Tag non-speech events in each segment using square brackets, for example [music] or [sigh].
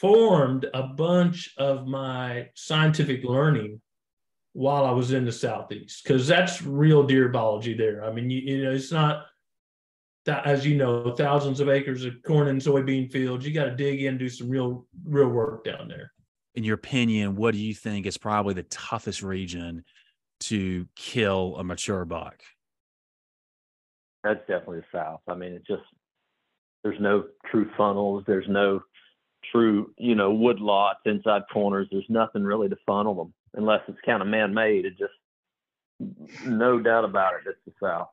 formed a bunch of my scientific learning while I was in the southeast because that's real deer biology there. I mean, you, you know, it's not that as you know, thousands of acres of corn and soybean fields. You got to dig in, do some real real work down there. In your opinion, what do you think is probably the toughest region to kill a mature buck? That's definitely the South. I mean, it just there's no true funnels. There's no true, you know, wood lots inside corners. There's nothing really to funnel them unless it's kind of man-made. It just no doubt about it. It's the South.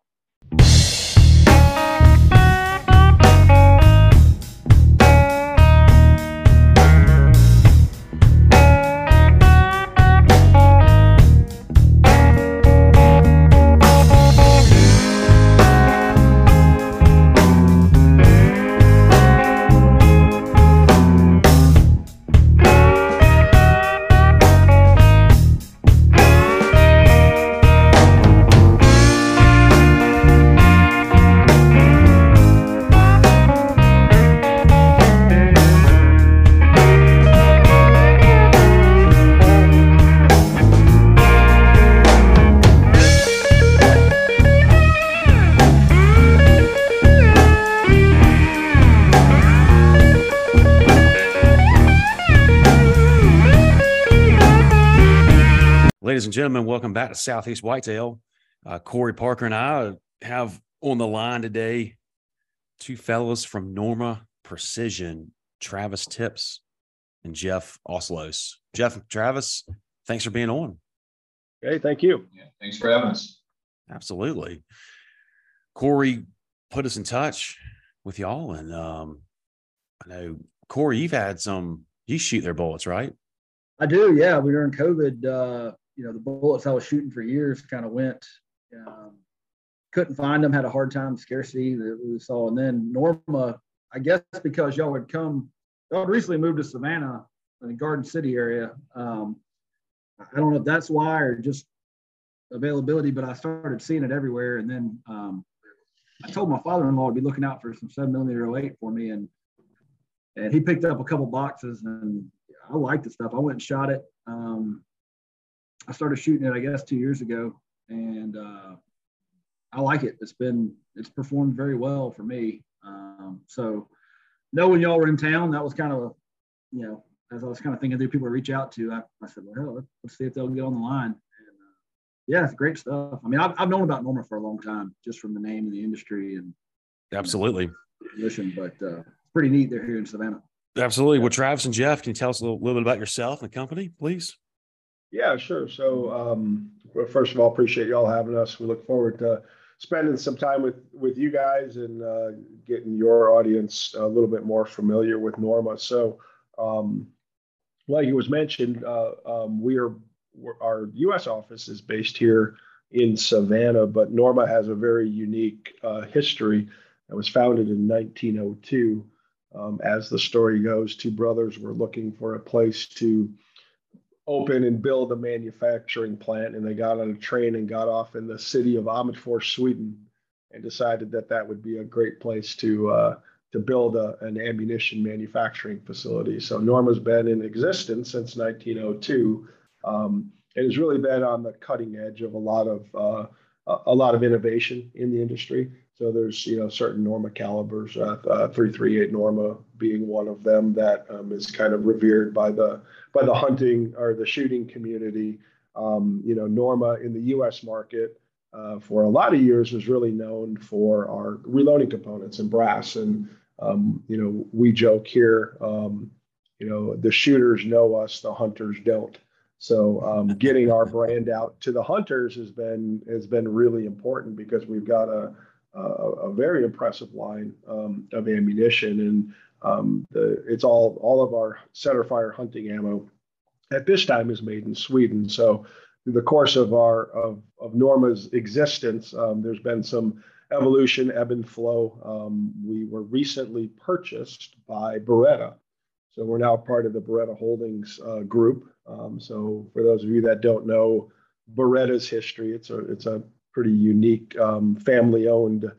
Ladies and gentlemen, welcome back to Southeast Whitetail. Uh, Cory Parker and I have on the line today two fellows from Norma Precision, Travis Tipps and Jeff Ausloos. Jeff, Travis, thanks for being on. Hey, thank you. Yeah, thanks for having us. Absolutely. Cory put us in touch with y'all. And um, I know, Cory, you've had some, you shoot their bullets, right? I do, yeah. We during COVID, uh, you know, the bullets I was shooting for years kind of went. Um, couldn't find them. Had a hard time. Scarcity that we saw, and then Norma. I guess because y'all had come, y'all had recently moved to Savannah, in the Garden City area. Um, I don't know if that's why or just availability, but I started seeing it everywhere. And then um, I told my father-in-law to be looking out for some seven millimeter 08 for me, and and he picked up a couple boxes, and I liked the stuff. I went and shot it. Um, I started shooting it, I guess, two years ago, and uh, I like it. It's been it's performed very well for me. Um, so knowing y'all were in town, that was kind of a, you know, as I was kind of thinking who people to reach out to, I, I said, well, let's, let's see if they'll get on the line. And, uh, yeah, it's great stuff. I mean, I've, I've known about Norma for a long time, just from the name and the industry and absolutely but uh, it's pretty neat. They're here in Savannah. Absolutely. Well, Travis and Jeff, can you tell us a little, little bit about yourself and the company, please? Yeah, sure. So, um, well, first of all, appreciate y'all having us. We look forward to spending some time with with you guys and uh, getting your audience a little bit more familiar with Norma. So, um, like it was mentioned, uh, um, we are our U.S. office is based here in Savannah, but Norma has a very unique uh, history. It was founded in 1902. Um, as the story goes, two brothers were looking for a place to open and build a manufacturing plant. And they got on a train and got off in the city of Amotfors, Sweden, and decided that that would be a great place to uh, to build a, an ammunition manufacturing facility. So Norma's been in existence since 1902. Um, has really been on the cutting edge of a lot of uh, a lot of innovation in the industry. So there's you know certain Norma calibers, uh, uh, 338 Norma being one of them that um, is kind of revered by the by the hunting or the shooting community. Um, you know Norma in the U.S. market uh, for a lot of years was really known for our reloading components and brass. And um, you know we joke here, um, you know the shooters know us, the hunters don't. So um, getting our brand out to the hunters has been has been really important because we've got a a, a very impressive line um, of ammunition, and um, the, it's all all of our centerfire hunting ammo at this time is made in Sweden. So through the course of our of, of Norma's existence, um, there's been some evolution, ebb and flow. Um, we were recently purchased by Beretta. So we're now part of the Beretta Holdings uh, group. Um, so for those of you that don't know Beretta's history, it's a it's a pretty unique um, family owned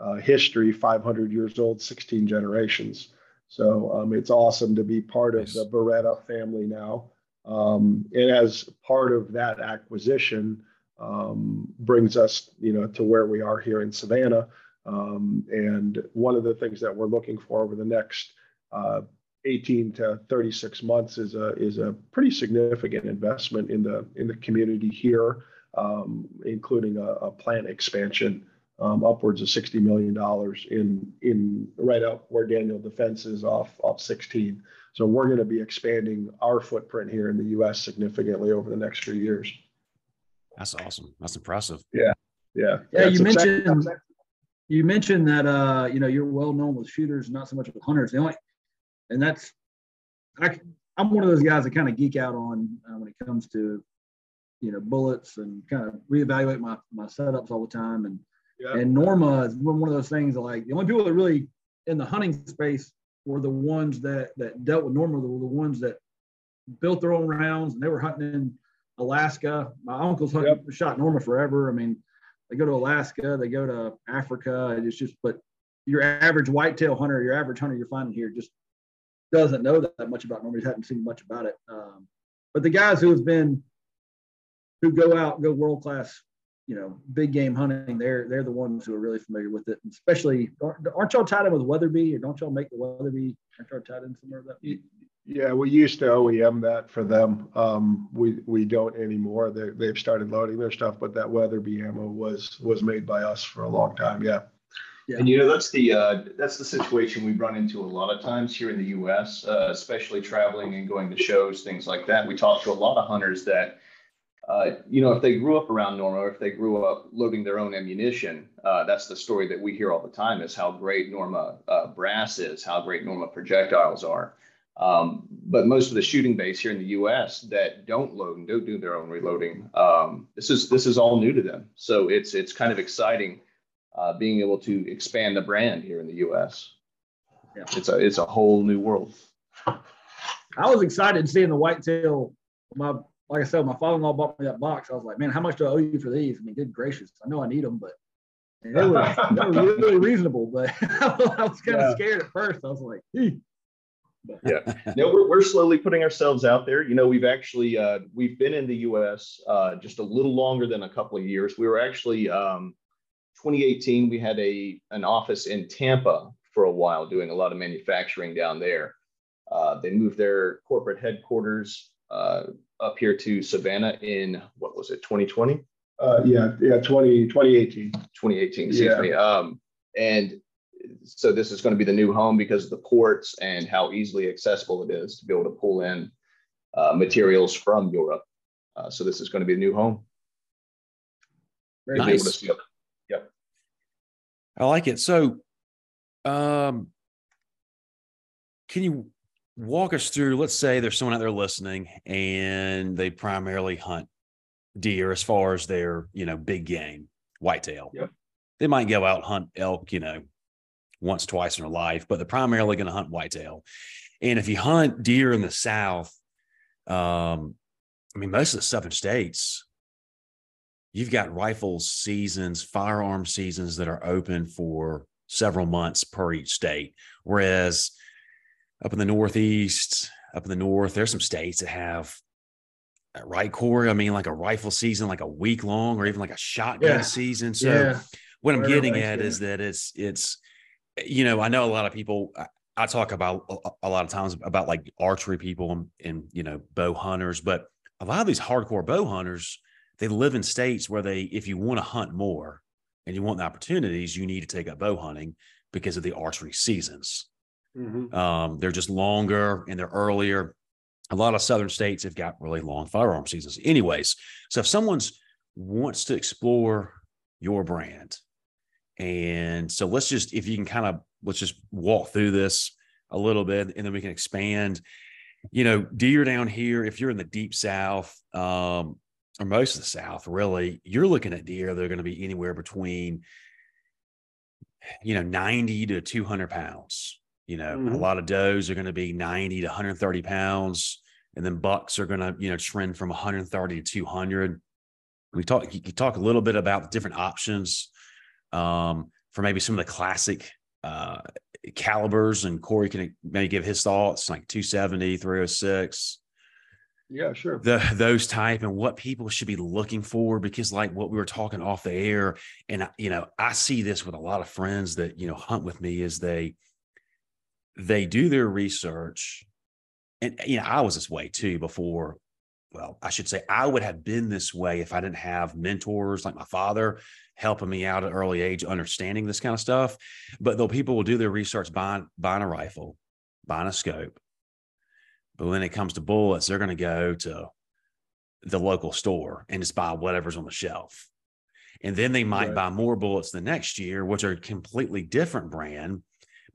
uh, history 500 years old 16 generations So um, it's awesome to be part of the Beretta family now. Um, and as part of that acquisition, um, brings us, you know, to where we are here in Savannah. Um, and one of the things that we're looking for over the next uh, 18 to 36 months is a is a pretty significant investment in the in the community here, um, including a, a, plant expansion um, upwards of 60 million dollars in in right out where Daniel Defense is off off 16. So we're going to be expanding our footprint here in the U.S. significantly over the next few years. That's awesome. That's impressive. Yeah, yeah, yeah. you mentioned you mentioned that uh, you know you're well known with shooters, not so much with hunters. The only and that's I, I'm one of those guys that kind of geek out on uh, when it comes to you know bullets and kind of reevaluate my my setups all the time and yeah. and Norma is one of those things like the only people that really in the hunting space were the ones that that dealt with Norma were the ones that built their own rounds and they were hunting in Alaska. My uncle's hunting, yep. shot Norma forever. I mean, they go to Alaska, they go to Africa. It's just, but your average whitetail hunter, your average hunter you're finding here just doesn't know that much about Normandy, haven't seen much about it. Um, but the guys who have been, who go out, go world class, you know, big game hunting, they're they're the ones who are really familiar with it. And especially, aren't y'all tied in with Weatherby, or don't y'all make the Weatherby? Aren't y'all tied in somewhere that? Yeah, we used to OEM that for them. Um, we we don't anymore. They they've started loading their stuff, but that Weatherby ammo was was made by us for a long time. Yeah. Yeah. And you know that's the uh, that's the situation we run into a lot of times here in the U.S., uh, especially traveling and going to shows, things like that. We talk to a lot of hunters that, uh, you know, if they grew up around Norma, or if they grew up loading their own ammunition, uh, that's the story that we hear all the time: is how great Norma uh, brass is, how great Norma projectiles are. Um, but most of the shooting base here in the U.S. that don't load and don't do their own reloading, um, this is this is all new to them. So it's it's kind of exciting uh, being able to expand the brand here in the U.S. Yeah. It's a it's a whole new world. I was excited seeing the whitetail. My like I said, my father-in-law bought me that box. I was like, man, how much do I owe you for these? I mean, good gracious, I know I need them, but they were, [laughs] they were really reasonable. But [laughs] I was kind of yeah. scared at first. I was like, yeah, [laughs] no, we're, we're slowly putting ourselves out there. You know, we've actually uh, we've been in the U.S. Uh, just a little longer than a couple of years. We were actually um, 2018, we had a an office in Tampa for a while, doing a lot of manufacturing down there. Uh, they moved their corporate headquarters uh, up here to Savannah in what was it, 2020? Uh, yeah, yeah, 20, 2018. 2018, yeah. me. Um, and so this is going to be the new home because of the ports and how easily accessible it is to be able to pull in uh, materials from Europe. Uh, so this is going to be the new home. Very nice. Yep. I like it. So, um, can you walk us through? Let's say there's someone out there listening, and they primarily hunt deer as far as their, you know, big game, whitetail. Yep. They might go out hunt elk, you know, once, twice in their life, but they're primarily going to hunt whitetail. And if you hunt deer in the South, um, I mean, most of the southern states, you've got rifle seasons, firearm seasons that are open for several months per each state. Whereas up in the Northeast, up in the North, there's some states that have right Cory. I mean, like a rifle season, like a week long, or even like a shotgun yeah. season. So yeah. what I'm getting at is that it's it's you know I know a lot of people. I, I talk about a, a lot of times about like archery people and, and you know bow hunters, but a lot of these hardcore bow hunters they live in states where they, if you want to hunt more and you want the opportunities, you need to take up bow hunting because of the archery seasons. Mm-hmm. Um, they're just longer and they're earlier. A lot of southern states have got really long firearm seasons. Anyways, so if someone's wants to explore your brand, and so let's just if you can kind of let's just walk through this a little bit, and then we can expand. You know, deer down here. If you're in the deep south, um, or most of the South, really, you're looking at deer. They're going to be anywhere between, you know, 90 to 200 pounds. You know, mm-hmm. a lot of does are going to be 90 to 130 pounds. And then bucks are going to, you know, trend from 130 to 200. We talk, you talk a little bit about the different options um, for maybe some of the classic uh, calibers and Cory can maybe give his thoughts like 270, 306. Yeah, sure. The those type and what people should be looking for because like what we were talking off the air and you know I see this with a lot of friends that you know hunt with me is they they do their research and you know I was this way too before well I should say I would have been this way if I didn't have mentors like my father helping me out at an early age, understanding this kind of stuff. But though people will do their research buying buying a rifle, buying a scope, but when it comes to bullets, they're going to go to the local store and just buy whatever's on the shelf. And then they might right. buy more bullets the next year, which are a completely different brand,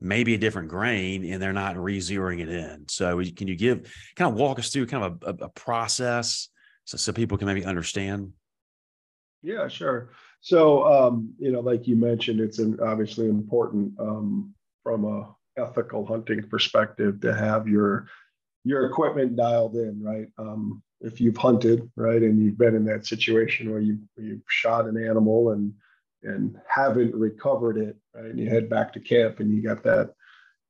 maybe a different grain, and they're not re-zeroing it in. So can you give kind of walk us through kind of a, a process so, so people can maybe understand? Yeah, sure. So, um, you know, like you mentioned, it's an obviously important um, from a ethical hunting perspective to have your your equipment dialed in, right? Um, if you've hunted, right, and you've been in that situation where you you've shot an animal and and haven't recovered it, right, and you head back to camp and you got that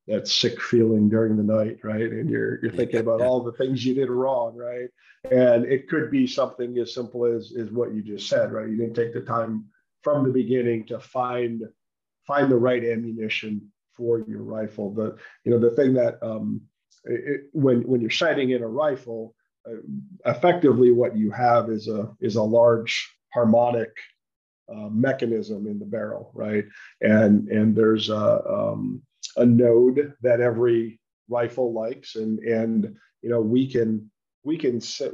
that sick feeling during the night, right? And you're you're thinking about all the things you did wrong, right? And it could be something as simple as is what you just said, right? You didn't take the time from the beginning to find find the right ammunition for your rifle. The you know the thing that um, it, when when you're sighting in a rifle, uh, effectively what you have is a is a large harmonic uh, mechanism in the barrel, right? And and there's a um, a node that every rifle likes, and and you know we can we can set,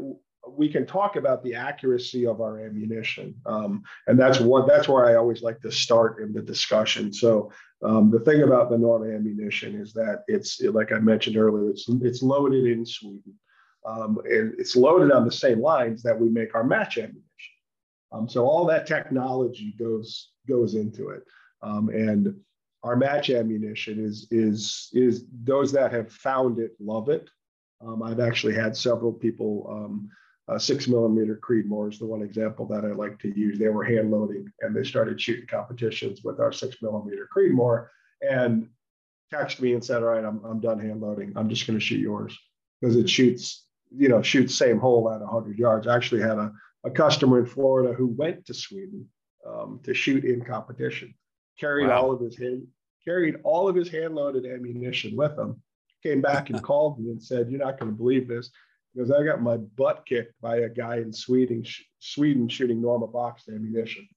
we can talk about the accuracy of our ammunition, um, and that's what that's where I always like to start in the discussion. So um, the thing about the Norma ammunition is that it's like I mentioned earlier, it's it's loaded in Sweden, um, and it's loaded on the same lines that we make our match ammunition. Um, so all that technology goes goes into it, um, and our match ammunition is is is those that have found it love it. Um, I've actually had several people. Um, uh, six millimeter Creedmoor is the one example that I like to use. They were hand loading and they started shooting competitions with our six millimeter Creedmoor and texted me and said, "All right, I'm I'm done hand loading. I'm just going to shoot yours because it shoots you know shoots same hole at 100 yards." I actually had a a customer in Florida who went to Sweden um, to shoot in competition carried wow. all of his hand, carried all of his hand loaded ammunition with him. Came back and [laughs] called me and said, "You're not going to believe this." Because I got my butt kicked by a guy in Sweden, Sweden shooting Norma boxed ammunition. [laughs]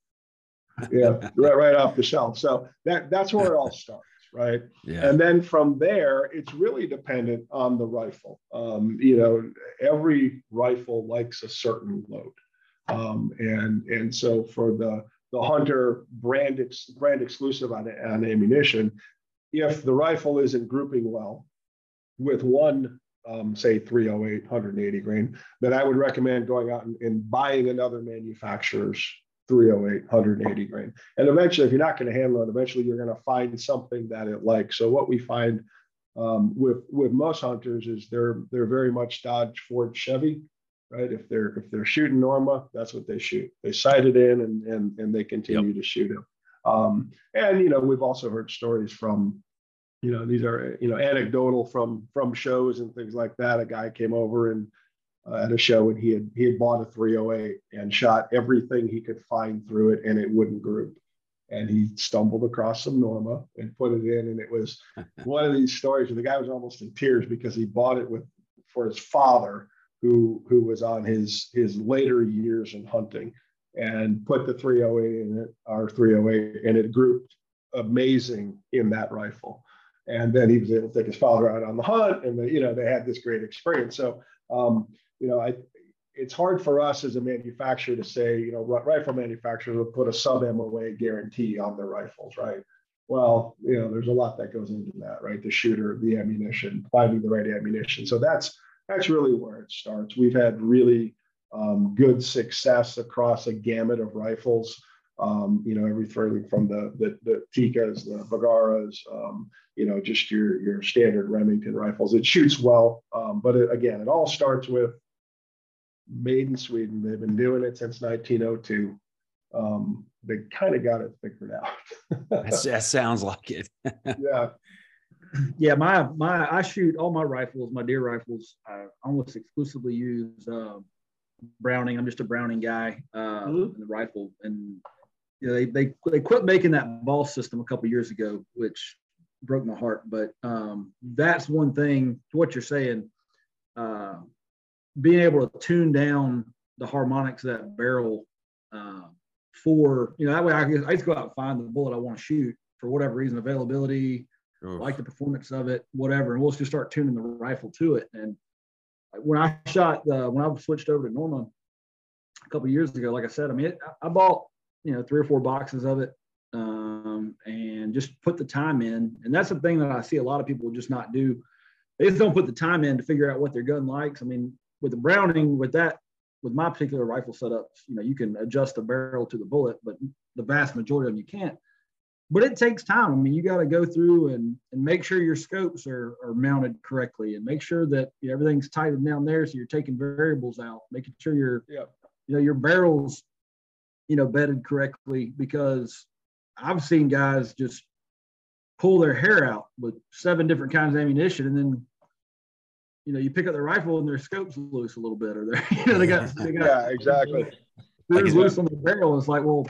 Yeah, right, right off the shelf. So that that's where it all starts, right? Yeah. And then from there, it's really dependent on the rifle. Um, you know, every rifle likes a certain load, um, and and so for the the Hunter brand, ex, brand exclusive on, on ammunition, if the rifle isn't grouping well with one, um, say 308, 180 grain, then I would recommend going out and, and buying another manufacturer's 308, 180 grain. And eventually, if you're not going to handle it, eventually you're going to find something that it likes. So what we find um, with with most hunters is they're they're very much Dodge, Ford, Chevy right? If they're if they're shooting Norma, that's what they shoot. They sight it in and and and they continue yep. to shoot him. Um, and you know, we've also heard stories from, you know, these are you know anecdotal from from shows and things like that. A guy came over and uh, at a show and he had he had bought a 308 and shot everything he could find through it and it wouldn't group. And he stumbled across some Norma and put it in, and it was [laughs] one of these stories where the guy was almost in tears because he bought it with for his father who who was on his his later years in hunting and put the 308 in it, our 308, and it grouped amazing in that rifle. And then he was able to take his father out on the hunt, and they, you know they had this great experience. So um, you know, I it's hard for us as a manufacturer to say, you know, rifle manufacturers will put a sub MOA guarantee on their rifles, right? Well, you know, there's a lot that goes into that, right? The shooter, the ammunition, finding the right ammunition. So that's that's really where it starts. We've had really um, good success across a gamut of rifles. Um, you know, everything from the the, the Tikkas, the Bergaras, um, you know, just your your standard Remington rifles. It shoots well, um, but it, again, it all starts with made in Sweden. They've been doing it since 1902. Um, they kind of got it figured out. that sounds like it. [laughs] yeah, yeah, my my I shoot all my rifles, my deer rifles. I almost exclusively use uh, Browning. I'm just a Browning guy uh, mm-hmm. in the rifle, and you know, they they they quit making that BOSS system a couple years ago, which broke my heart. But um, that's one thing. To what you're saying, uh, being able to tune down the harmonics of that barrel uh, for you know that way I, I just go out and find the bullet I want to shoot for whatever reason, availability, Oof. like the performance of it, whatever, and we'll just start tuning the rifle to it. And when I shot the when I switched over to Norma a couple years ago, like I said, I mean, it, I bought you know three or four boxes of it um, and just put the time in. And that's the thing that I see a lot of people just not do. They just don't put the time in to figure out what their gun likes. I mean, with the Browning, with that, with my particular rifle setups, you know, you can adjust the barrel to the bullet, but the vast majority of them you can't but it takes time. I mean, you got to go through and, and make sure your scopes are, are mounted correctly and make sure that you know, everything's tightened down there. So you're taking variables out, making sure your, yeah. you know, your barrels, you know, bedded correctly because I've seen guys just pull their hair out with seven different kinds of ammunition. And then, you know, you pick up the rifle and their scope's loose a little bit or they're, [laughs] you know, they got, they got yeah, exactly. Loose on the barrel. It's like, well,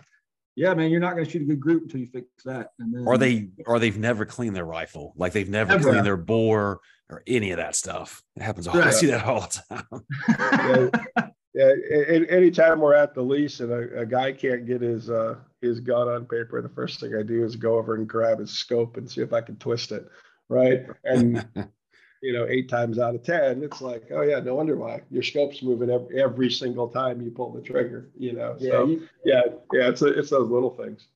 yeah, man, you're not going to shoot a good group until you fix that. And then, or they, or they've never cleaned their rifle, like they've never, never. cleaned their bore or any of that stuff. It happens. All, right. I see that all the time. yeah, yeah. Anytime we're at the lease and a, a, guy can't get his uh, his gun on paper, the first thing I do is go over and grab his scope and see if I can twist it, right? And [laughs] you know, eight times out of 10, it's like, oh yeah, no wonder why your scope's moving every, every single time you pull the trigger, you know? Yeah, so you, yeah, yeah, it's, a, it's those little things.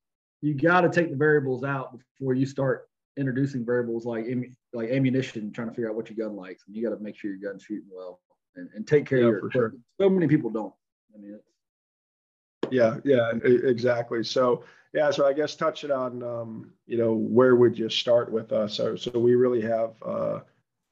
You got to take the variables out before you start introducing variables like, like ammunition, trying to figure out what your gun likes. And you got to make sure your gun's shooting well and, and take care yeah, of your Sure. So many people don't. I mean, yeah, yeah, exactly. So, yeah, so I guess touching on, um, you know, where would you start with us? So, so we really have, uh,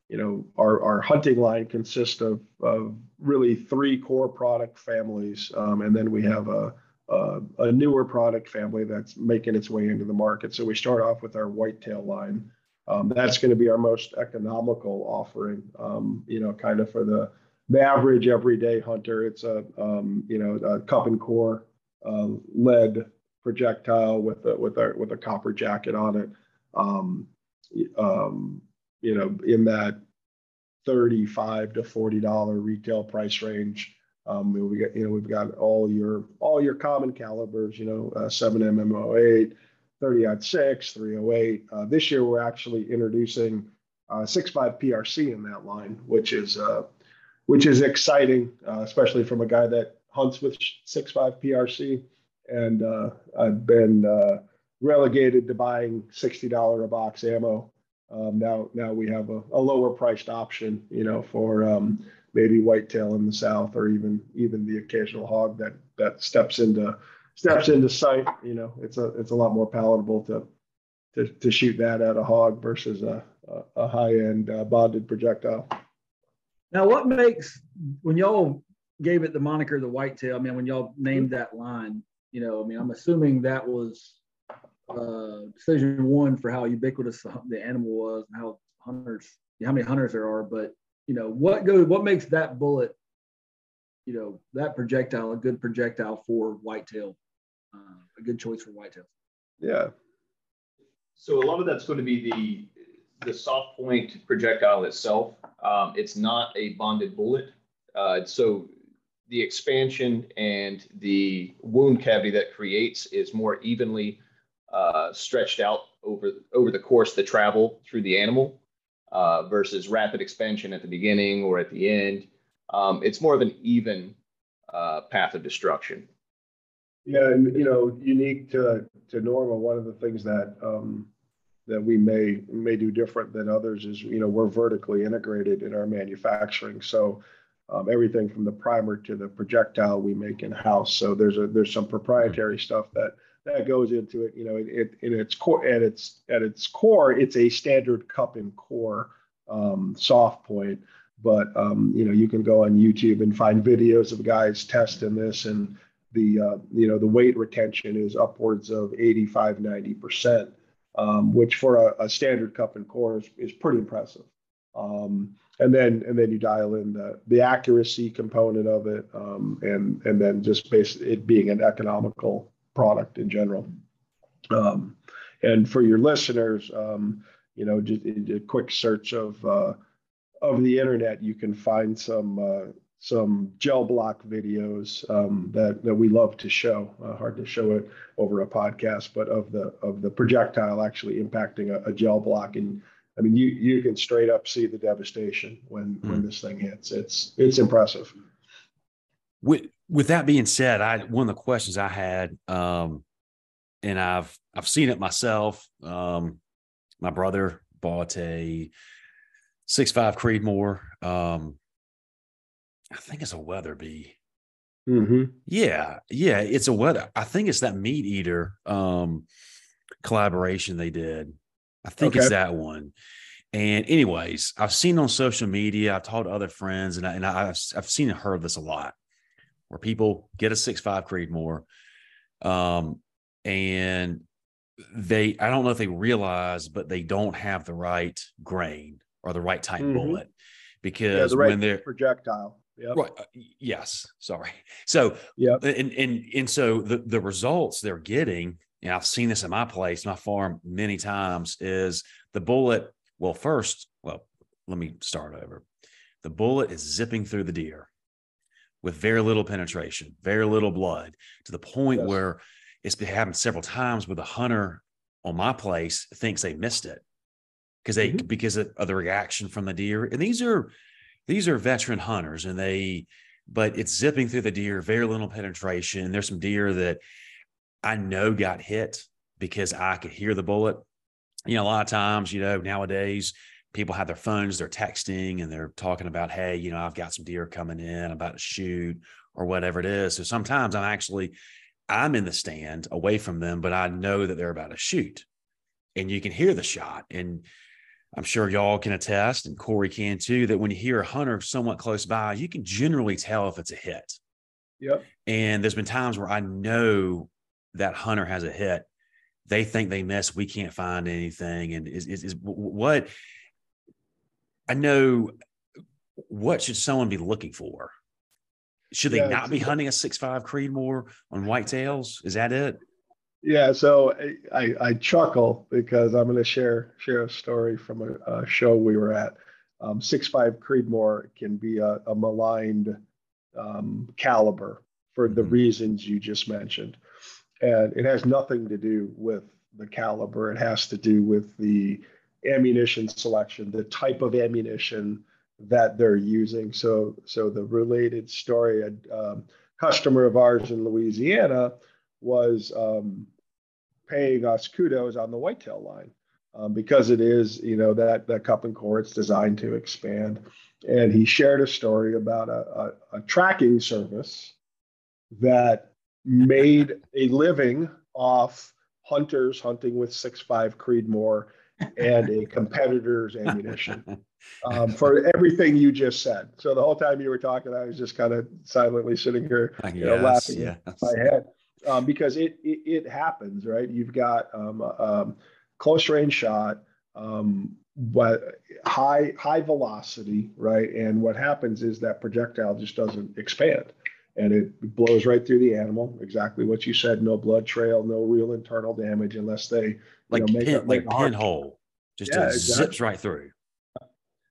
you know, our, our hunting line consists of, of really three core product families. Um, and then we have a, a, a, newer product family that's making its way into the market. So we start off with our whitetail line. Um, that's going to be our most economical offering, um, you know, kind of for the, the average everyday hunter. It's a, um, you know, a cup and core uh, lead projectile with a, with a, with a copper jacket on it. Um, um, you know, in that 35 to 40 dollar retail price range. Um, we got, you know, we've got all your all your common calibers, you know, uh, 7 MMO8, 30 6, 308. Uh, this year, we're actually introducing uh, 6.5 PRC in that line, which is uh, which is exciting, uh, especially from a guy that hunts with 6.5 PRC. And uh, I've been uh, relegated to buying $60 a box ammo um, now, now we have a, a, lower priced option, you know, for um, maybe whitetail in the south, or even even the occasional hog that that steps into steps into sight. You know, it's a it's a lot more palatable to to, to shoot that at a hog versus a a, high end uh, bonded projectile. Now, what makes when y'all gave it the moniker the whitetail? I mean, when y'all named that line, you know, I mean, I'm assuming that was uh, decision one for how ubiquitous the animal was and how hunters, how many hunters there are. But you know, what goes, what makes that bullet, you know, that projectile a good projectile for whitetail, uh, a good choice for whitetail. Yeah. So a lot of that's going to be the the soft point projectile itself. Um, it's not a bonded bullet. Uh, so the expansion and the wound cavity that creates is more evenly uh, stretched out over over the course the travel through the animal uh, versus rapid expansion at the beginning or at the end. Um, it's more of an even uh, path of destruction. Yeah, and you know, unique to to Norma, one of the things that um, that we may may do different than others is you know we're vertically integrated in our manufacturing, so. Um, everything from the primer to the projectile we make in house. So there's a there's some proprietary stuff that that goes into it. You know, it, it in its core at its at its core, it's a standard cup and core um, soft point. But um, you know, you can go on YouTube and find videos of guys testing this, and the uh, you know the weight retention is upwards of 85, 90 percent. um, which for a, a, standard cup and core is, is pretty impressive. Um, and then and then you dial in the the accuracy component of it, um, and and then just basically it being an economical product in general. Um, and for your listeners, um, you know, just a quick search of uh, of the internet, you can find some uh, some gel block videos um, that that we love to show. Uh, hard to show it over a podcast, but of the of the projectile actually impacting a, a, gel block, and I mean you you can straight up see the devastation when mm. when this thing hits. It's it's impressive. With with that being said, I one of the questions I had, um, and I've I've seen it myself. Um, my brother bought a six five Creedmoor. Um, I think it's a Weatherby. Mm-hmm. Yeah, yeah, it's a weather. I think it's that meat eater um, collaboration they did. I think okay. it's that one. And anyways, I've seen on social media. I've talked to other friends, and I, and I've I've seen and heard this a lot, where people get a six five Creedmoor, um, and they I don't know if they realize, but they don't have the right grain or the right type mm-hmm. bullet because yeah, right when they're projectile Yep. Right. Uh, yes. Sorry. [laughs] So yeah, and and and so the the results they're getting, and I've seen this in my place, my farm many times, is the bullet. Well, first, well, let me start over. The bullet is zipping through the deer with very little penetration, very little blood, to the point yes. where it's been happened several times where the hunter on my place thinks they missed it because they mm-hmm. because of the reaction from the deer. And these are these are veteran hunters and they but it's zipping through the deer very little penetration there's some deer that i know got hit because i could hear the bullet you know a lot of times you know nowadays people have their phones they're texting and they're talking about hey you know i've got some deer coming in I'm about to shoot or whatever it is so sometimes i'm actually i'm in the stand away from them but i know that they're about to shoot and you can hear the shot and I'm sure y'all can attest, and Cory can too, that when you hear a hunter somewhat close by, you can generally tell if it's a hit. Yep. And there's been times where I know that hunter has a hit. They think they miss. We can't find anything. And is, is, is what I know, what should someone be looking for? Should they yeah, not be hunting a six five Creedmoor on whitetails? Is that it? Yeah, so I, I chuckle because I'm going to share share a story from a, a show we were at. Um, six five Creedmoor can be a, a maligned um, caliber for the mm-hmm. reasons you just mentioned, and it has nothing to do with the caliber. It has to do with the ammunition selection, the type of ammunition that they're using. So so the related story, a um, customer of ours in Louisiana was um, paying us kudos on the whitetail line um, because it is, you know, that that cup and core. It's designed to expand. And he shared a story about a, a, a tracking service that made a living off hunters hunting with six five Creedmoor and a competitor's ammunition [laughs] um, for everything you just said. So the whole time you were talking, I was just kind of silently sitting here, you know, laughing yes. in my head um, because it, it, it happens, right? You've got um, um, close range shot, um, but high high velocity, right? And what happens is that projectile just doesn't expand, and it blows right through the animal. Exactly what you said: no blood trail, no real internal damage, unless they like know, make pin, a, like pinhole, just yeah, exactly. zips right through.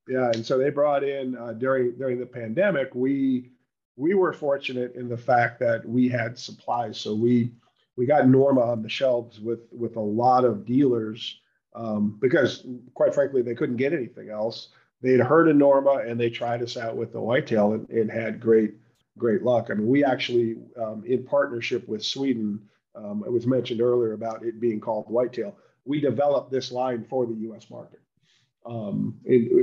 Yeah, and so they brought in uh, during during the pandemic, we we were fortunate in the fact that we had supplies. So we we got Norma on the shelves with with a lot of dealers um, because, quite frankly, they couldn't get anything else. They'd heard of Norma and they tried us out with the whitetail and, and had great great luck. I mean, we actually, um, in partnership with Sweden, um, it was mentioned earlier about it being called whitetail. We developed this line for the U.S. market um,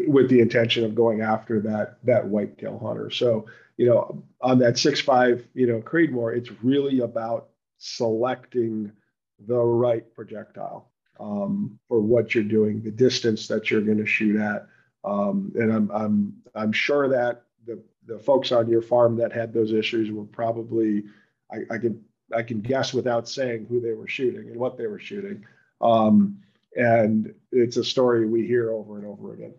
with the intention of going after that that whitetail hunter. So you know, on that six five, you know, Creedmoor, it's really about selecting the right projectile um, for what you're doing, the distance that you're going to shoot at. Um, and I'm I'm I'm sure that the the folks on your farm that had those issues were probably I, I can I can guess without saying who they were shooting and what they were shooting. Um, and it's a story we hear over and over again.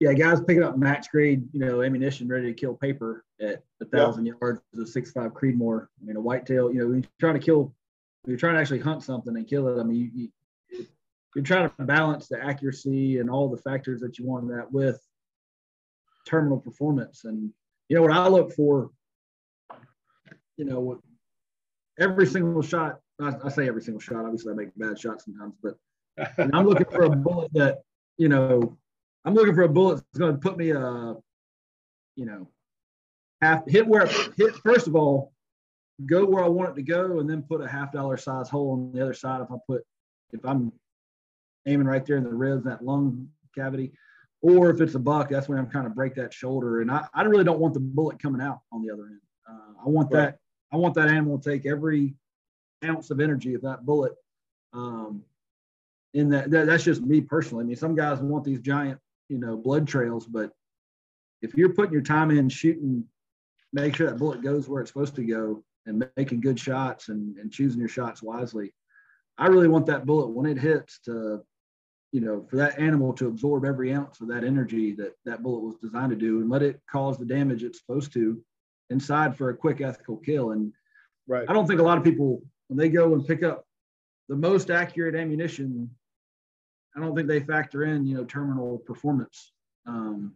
Yeah, guys picking up match grade, you know, ammunition ready to kill paper at a thousand yeah. yards of six five Creedmoor. I mean, a whitetail. You know, when you're trying to kill, you're trying to actually hunt something and kill it. I mean, you, you, you're trying to balance the accuracy and all the factors that you want that with terminal performance. And you know what I look for, you know, every single shot. I, I say every single shot. Obviously, I make bad shots sometimes, but [laughs] I'm looking for a bullet that you know. I'm looking for a bullet that's going to put me a, you know, half hit where hit first of all, go where I want it to go, and then put a half dollar size hole on the other side. If I put if I'm aiming right there in the ribs, that lung cavity, or if it's a buck, that's when I'm kind of break that shoulder. And I, I really don't want the bullet coming out on the other end. Uh, I want right. that I want that animal to take every ounce of energy of that bullet. Um, in that, that that's just me personally. I mean, some guys want these giant, you know, blood trails, but if you're putting your time in shooting, make sure that bullet goes where it's supposed to go and making good shots and, and choosing your shots wisely. I really want that bullet when it hits to, you know, for that animal to absorb every ounce of that energy that that bullet was designed to do and let it cause the damage it's supposed to inside for a quick ethical kill. And right. I don't think a lot of people, when they go and pick up the most accurate ammunition, I don't think they factor in, you know, terminal performance. Um,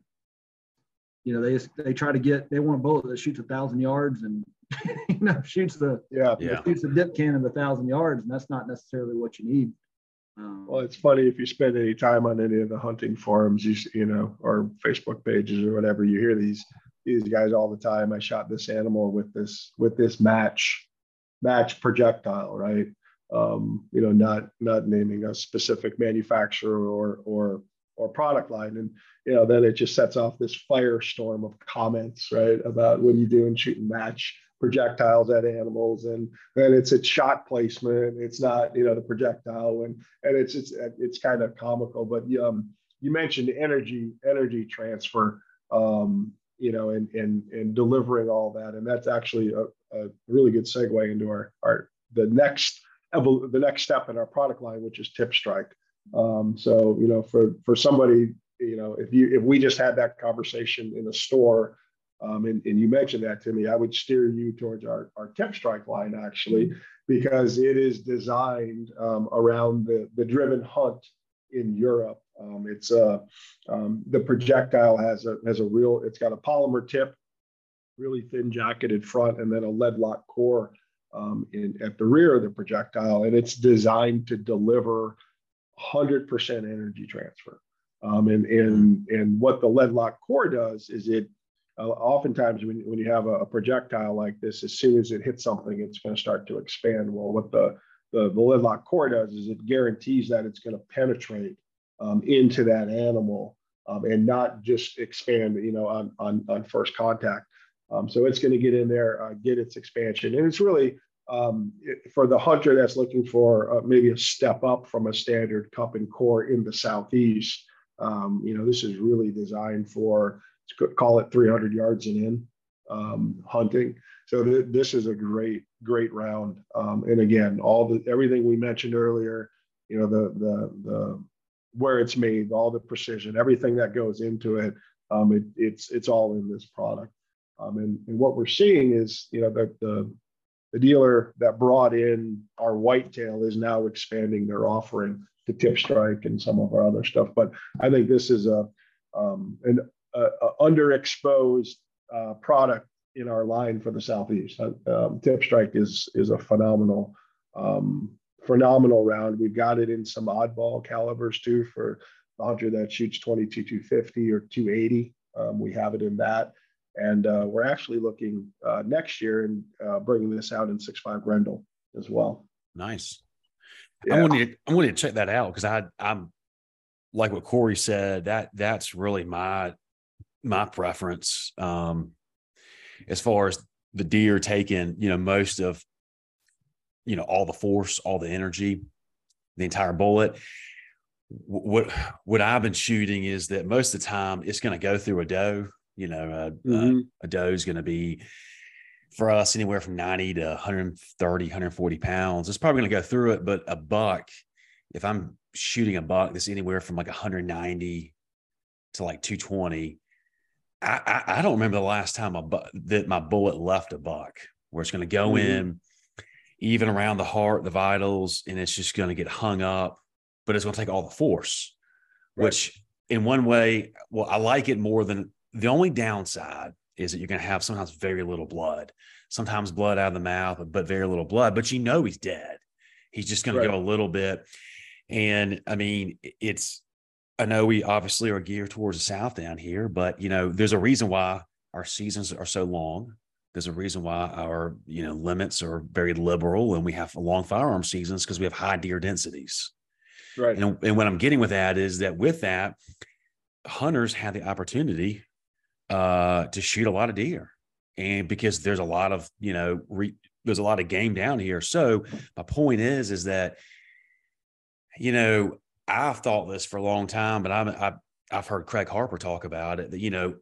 you know, they they try to get they want a bullet that shoots a thousand yards and [laughs] you know shoots the yeah, yeah. shoots the dip can cannon a thousand yards, and that's not necessarily what you need. Um, well, it's funny if you spend any time on any of the hunting forums, you you know, or Facebook pages or whatever, you hear these these guys all the time. I shot this animal with this with this match match projectile, right? Um, you know, not not naming a specific manufacturer or or or product line, and you know, then it just sets off this firestorm of comments, right, about what you do and shooting match projectiles at animals, and then it's a shot placement. It's not, you know, the projectile, and and it's it's it's kind of comical. But um, you mentioned energy energy transfer. Um, you know, and and and delivering all that. And that's actually a, a really good segue into our our the next evol- the next step in our product line, which is Tip Strike. Um, so you know, for for somebody, you know, if you if we just had that conversation in a store, um, and, and you mentioned that to me, I would steer you towards our our Tip Strike line actually, because it is designed um, around the the driven hunt in Europe. Um, it's a um, the projectile has a has a real it's got a polymer tip, really thin jacketed front, and then a lead lock core um, in, at the rear of the projectile, and it's designed to deliver 100% energy transfer. Um, and and and what the lead lock core does is it uh, oftentimes when, when you have a, a, projectile like this, as soon as it hits something, it's going to start to expand. Well, what the the, the lead lock core does is it guarantees that it's going to penetrate um, into that animal um, and not just expand, you know, on, on, on first contact. Um, so it's going to get in there, uh, get its expansion. And it's really um, for the hunter that's looking for uh, maybe a step up from a standard cup and core in the Southeast. Um, you know, this is really designed for, call it 300 yards and in um, hunting. So th- this is a great, great round. Um, and again, all the everything we mentioned earlier, you know, the the the where it's made, all the precision, everything that goes into it, um, it it's it's all in this product. Um, and, and what we're seeing is, you know, that the the dealer that brought in our whitetail is now expanding their offering to tip strike and some of our other stuff. But I think this is a um, an a, a underexposed uh, product in our line for the southeast. Uh, um, tip strike is is a phenomenal um, phenomenal round. We've got it in some oddball calibers too for the hunter that shoots 22 250 or 280. Um, we have it in that. And uh, we're actually looking uh, next year and uh, bringing this out in 6.5 Grendel as well. Nice. Yeah. I wanted to, I wanted to check that out because I I'm like what Cory said that that's really my my preference um, as far as the deer taking you know most of you know all the force all the energy the entire bullet what what i've been shooting is that most of the time it's going to go through a doe you know uh, mm-hmm. uh, a doe is going to be for us anywhere from 90 to 130 140 pounds it's probably going to go through it but a buck if I'm shooting a buck that's anywhere from like 190 to like 220, I, I, I don't remember the last time a bu- that my bullet left a buck where it's going to go Mhm. in even around the heart, the vitals, and it's just going to get hung up, but it's going to take all the force, Right. which in one way, well, I like it more than the only downside is that you're going to have sometimes very little blood, sometimes blood out of the mouth, but very little blood, but you know he's dead. He's just going Right. to go a little bit. And I mean, it's, I know we obviously are geared towards the South down here, but you know, there's a reason why our seasons are so long. There's a reason why our, you know, limits are very liberal and we have long firearm seasons because we have high deer densities. Right. And, and what I'm getting with that is that with that, hunters have the opportunity uh, to shoot a lot of deer. And because there's a lot of, you know, re, there's a lot of game down here. So my point is, is that, you know, I've thought this for a long time, but I'm, I, I've heard Craig Harper talk about it that, you know,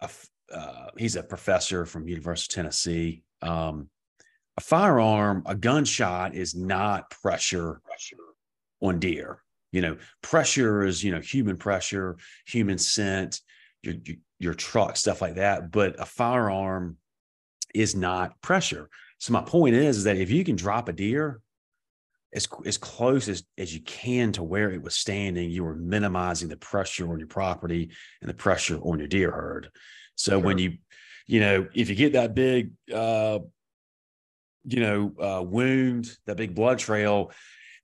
a uh, he's a professor from University of Tennessee. Um, a firearm, a gunshot is not pressure on deer. You know, pressure is, you know, human pressure, human scent, your, your, your truck, stuff like that. But a firearm is not pressure. So my point is, is that if you can drop a deer as, as close as, as you can to where it was standing, you are minimizing the pressure on your property and the pressure on your deer herd. So when you, you know, if you get that big, uh, you know, uh, wound, that big blood trail,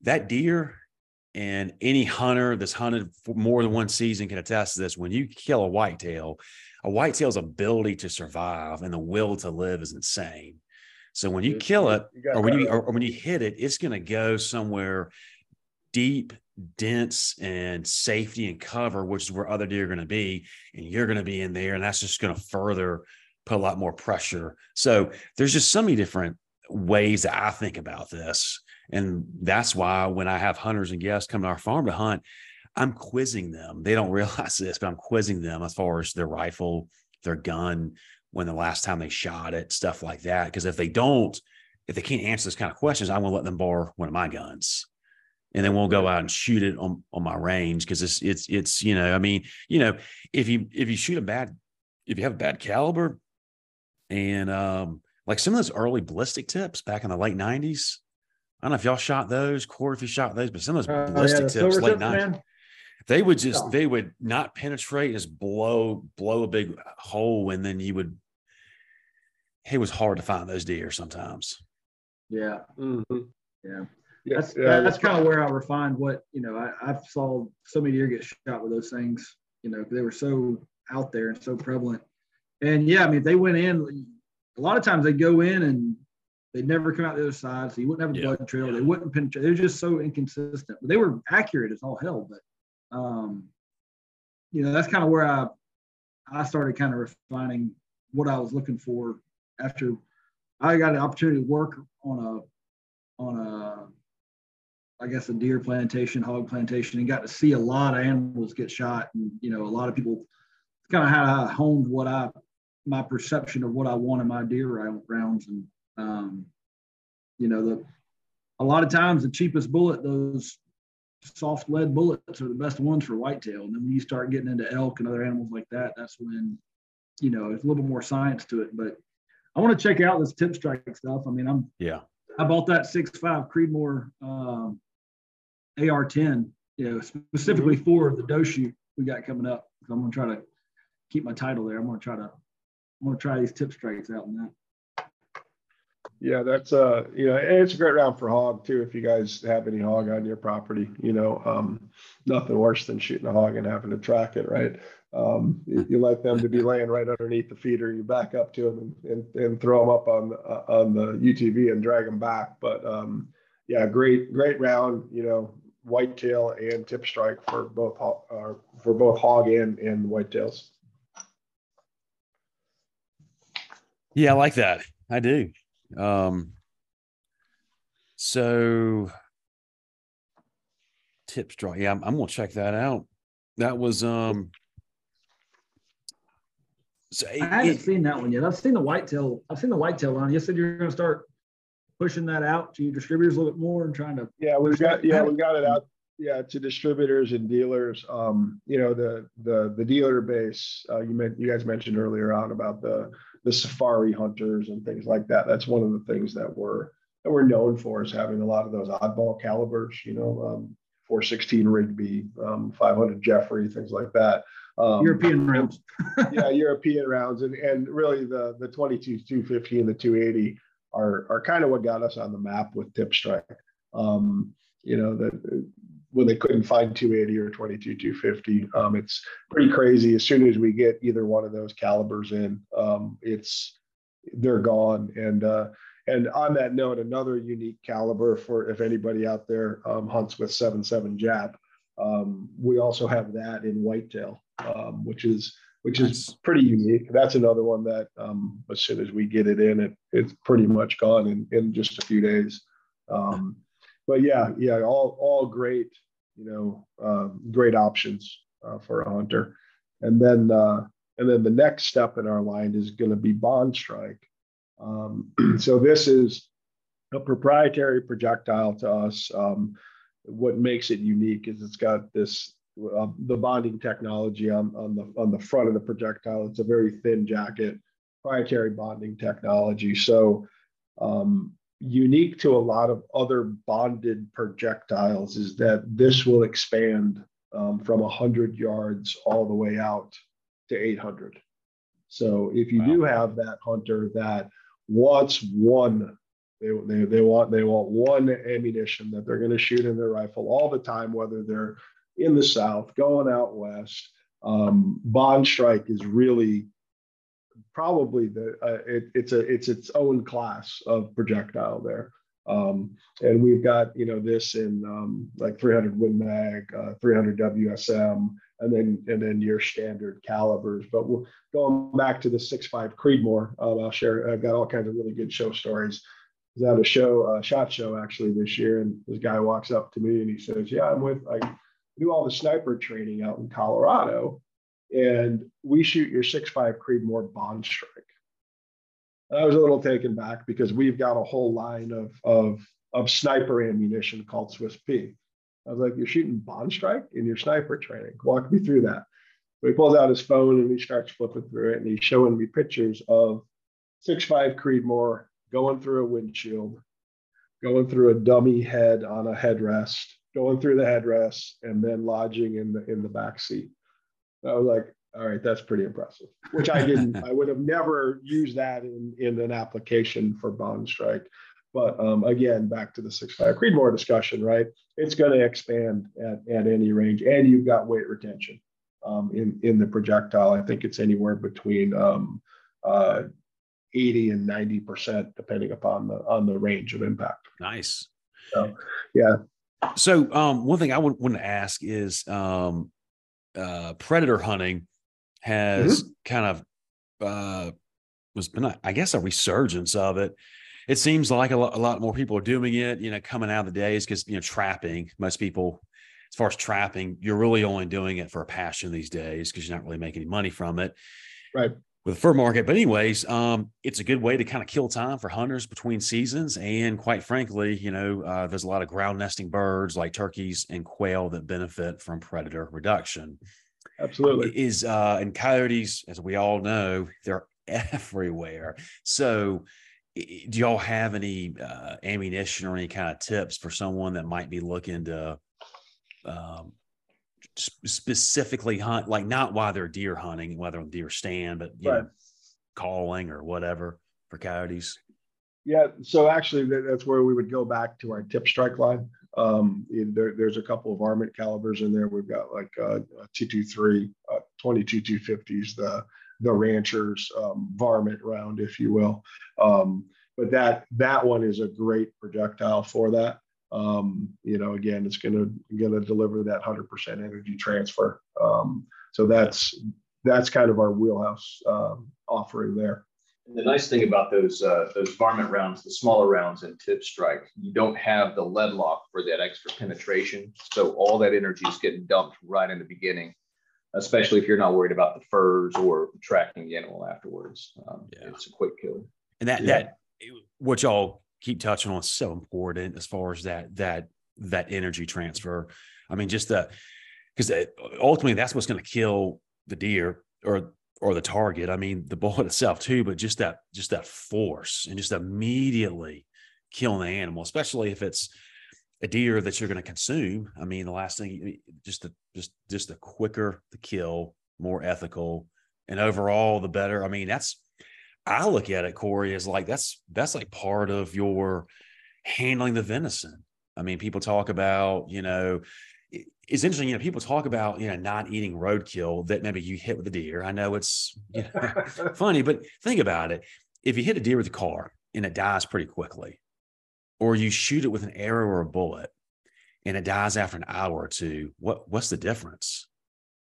that deer and any hunter that's hunted for more than one season can attest to this. When you kill a whitetail, a whitetail's ability to survive and the will to live is insane. So when you kill it, or when you or, or when you hit it, it's going to go somewhere deep, dense, and safety and cover, which is where other deer are going to be, and you're going to be in there, and that's just going to further put a lot more pressure. So there's just so many different ways that I think about this, and that's why when I have hunters and guests come to our farm to hunt, I'm quizzing them. They don't [laughs] realize this, but I'm quizzing them as far as their rifle, their gun, when the last time they shot it, stuff like that. Because if they don't, if they can't answer those kind of questions, I'm gonna let them borrow one of my guns. And then we'll go out and shoot it on, on my range because it's it's it's you know I mean you know if you if you shoot a bad if you have a bad caliber and um like some of those early ballistic tips back in the late 90s I don't know if y'all shot those Cory if you shot those but some of those Uh, yeah, ballistic tips late tips, 90s man. they would just Yeah. they would not penetrate just blow blow a big hole and then you would it was hard to find those deer sometimes Yeah. Mhm. Yeah. Yeah, That's yeah, that's kind of where I refined what you know. I, I saw so many deer get shot with those things. You know, they were so out there and so prevalent. And yeah, I mean, if they went in, a lot of times they go in and they'd never come out the other side, so you wouldn't have a Yeah, blood trail. They wouldn't penetrate. They're just so inconsistent. But they were accurate as all hell. But um, you know, that's kind of where I I started kind of refining what I was looking for after I got an opportunity to work on a on a I guess a deer plantation, hog plantation, and got to see a lot of animals get shot. And you know, a lot of people kind of how I honed what I my perception of what I wanted my deer round- rounds. And um, you know, the a lot of times the cheapest bullet, those soft lead bullets are the best ones for whitetail. And then when you start getting into elk and other animals like that, that's when, you know, it's a little bit more science to it. But I want to check out this tip strike stuff. I mean, I'm yeah I bought that six five Creedmoor um, AR-10, you know, specifically for the doe shoot we got coming up. So I'm gonna try to keep my title there. I'm gonna try to I'm gonna try these tip strikes out in that. Yeah, that's uh, you know, and it's a great round for hog too. If you guys have any hog on your property, you know, um, nothing worse than shooting a hog and having to track it, right? Um, you, you like them to be laying right underneath the feeder, you back up to them and, and, and throw them up on uh, on the UTV and drag them back. But um, yeah, great, great round, you know, whitetail and tip strike for both uh, for both hog and and whitetails. yeah I like that I do um so tip strike yeah I'm, I'm gonna check that out that was um so I haven't it- seen that one yet. I've seen the whitetail. I've seen the whitetail line. You said you're gonna start pushing that out to your distributors a little bit more and trying to Yeah, we've got yeah, we got it out. Yeah, to distributors and dealers. Um, you know, the the the dealer base. Uh, you meant you guys mentioned earlier on about the the safari hunters and things like that. That's one of the things that we're that we're known for is having a lot of those oddball calibers. You know, um, 416 Rigby, um, 500 Jeffery, things like that. Um, European rounds. [laughs] yeah, European rounds, and and really the the 22 250 and the 280 are are kind of what got us on the map with tip strike. Um, you know that when they couldn't find 280 or 22 250 um, it's pretty crazy. As soon as we get either one of those calibers in um, it's they're gone. And uh, and on that note another unique caliber for if anybody out there um, hunts with 7.7 jap um, we also have that in whitetail um, which is which is pretty unique. That's another one that um, as soon as we get it in it it's pretty much gone in, in just a few days but yeah, yeah, all all great, you know, um, great options uh, for a hunter. And then uh, and then the next step in our line is going to be bond strike. Um, [clears throat] so this is a proprietary projectile to us. Um, what makes it unique is it's got this uh, the bonding technology on, on the on the front of the projectile. It's a very thin jacket, proprietary bonding technology. So um, unique to a lot of other bonded projectiles is that this will expand um, from 100 yards all the way out to 800. So if you wow. do have that hunter that wants one, they, they, they want they want one ammunition that they're going to shoot in their rifle all the time, whether they're in the south, going out west. Um, bond strike is really probably the uh, it, it's a it's its own class of projectile there. Um, and we've got you know this in um, like 300 Win Mag, uh, 300 WSM, and then and then your standard calibers. But we're going back to the 6.5 Creedmoor. Um, I'll share. I've got all kinds of really good show stories. I was at a show, a shot show actually this year, and this guy walks up to me and he says, "Yeah, I'm with I do all the sniper training out in Colorado." And we shoot your 6.5 Creedmoor bond strike. I was a little taken back because we've got a whole line of, of, of sniper ammunition called Swiss P. I was like, you're shooting bond strike in your sniper training. Walk me through that. So he pulls out his phone and he starts flipping through it and he's showing me pictures of 6.5 Creedmoor going through a windshield, going through a dummy head on a headrest, going through the headrest, and then lodging in the in the back seat. I was like, all right, that's pretty impressive. Which I didn't. I would have never used that in in an application for bond strike. But um, again, back to the six five Creedmoor discussion, right? It's going to expand at, at any range, and you've got weight retention um, in in the projectile. I think it's anywhere between um, uh, 80 and 90 percent, depending upon the on the range of impact. Nice. So, yeah. So um, one thing I would want to ask is um, uh, predator hunting has mm-hmm. kind of uh, was been, I guess, a resurgence of it. It seems like a lot, a lot more people are doing it. You know, coming out of the days because you know trapping. Most people, as far as trapping, you're really only doing it for a passion these days because you're not really making any money from it. Right with the fur market. But anyways, um, it's a good way to kind of kill time for hunters between seasons. And quite frankly, you know, uh, there's a lot of ground nesting birds like turkeys and quail that benefit from predator reduction. Absolutely. Is uh, and coyotes, as we all know, they're [laughs] everywhere. So do y'all have any uh, ammunition or any kind of tips for someone that might be looking to um, specifically hunt, like not while they're deer hunting, whether on deer stand, but you right. know, calling or whatever for coyotes. Yeah, so actually, that's where we would go back to our tip strike line. Um, there, there's a couple of varmint calibers in there. We've got like uh, 223, uh, 22 250s, the the ranchers um, varmint round, if you will. Um, but that that one is a great projectile for that um, you know, again, it's going to going to deliver that 100% energy transfer. Um, so that's that's kind of our wheelhouse um, offering there. And the nice thing about those uh, those varmint rounds, the smaller rounds and tip strike, you don't have the lead lock for that extra penetration. So all that energy is getting dumped right in the beginning, especially if you're not worried about the furs or tracking the animal afterwards. Um, yeah. It's a quick kill. And that yeah. that what y'all keep touching on so important as far as that that that energy transfer. I mean, just that because uh, ultimately that's what's going to kill the deer or or the target. I mean, the bullet itself too, but just that just that force and just immediately killing the animal, especially if it's a deer that you're going to consume. I mean, the last thing, just the just just the quicker the kill, more ethical, and overall the better. I mean, that's I look at it, Cory, as like that's that's like part of your handling the venison. I mean, people talk about, you know, it's interesting, you know, people talk about, you know, not eating roadkill that maybe you hit with a deer. I know it's [laughs] you know, funny, but think about it. If you hit a deer with a car and it dies pretty quickly, or you shoot it with an arrow or a bullet and it dies after an hour or two, what what's the difference?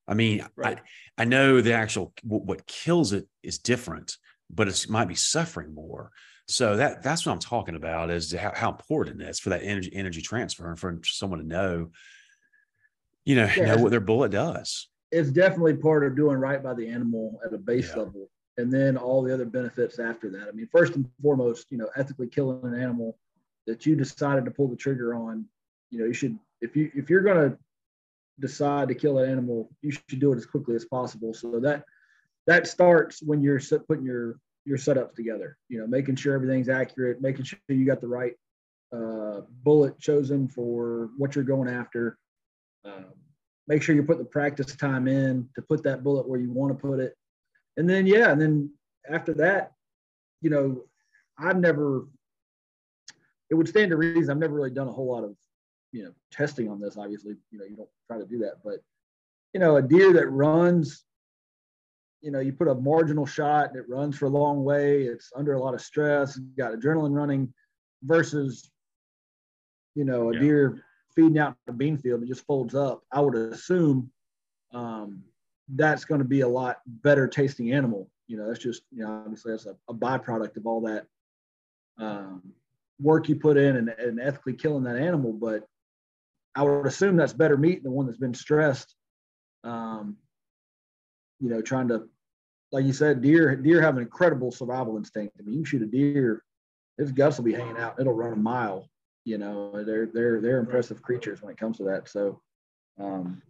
I mean, right. I, I know the actual what kills it is different, but it might be suffering more. So that that's what I'm talking about is how, how important it is for that energy energy transfer and for someone to know, you know, yeah. know what their bullet does. It's definitely part of doing right by the animal at a base yeah. level, and then all the other benefits after that. I mean, first and foremost, you know, ethically killing an animal that you decided to pull the trigger on, you know, you should if you if you're going to decide to kill an animal, you should do it as quickly as possible. So that that starts when you're putting your your setups together. You know, making sure everything's accurate, making sure you got the right uh, bullet chosen for what you're going after. Um, make sure you put the practice time in to put that bullet where you want to put it, and then yeah, and then after that, you know, I've never. It would stand to reason I've never really done a whole lot of, you know, testing on this. Obviously, you know, you don't try to do that, but you know, a deer that runs you know, you put a marginal shot and it runs for a long way. It's under a lot of stress. Got adrenaline running versus, you know, a yeah. deer feeding out the bean field and just folds up. I would assume um, that's going to be a lot better tasting animal. You know, that's just, you know, obviously that's a, a byproduct of all that um, work you put in and, and ethically killing that animal. But I would assume that's better meat than the one that's been stressed. Um, you know, trying to, like you said, deer deer have an incredible survival instinct. I mean, you shoot a deer, its guts will be hanging out. It'll run a mile. You know, they're they're they're impressive creatures when it comes to that. So, um,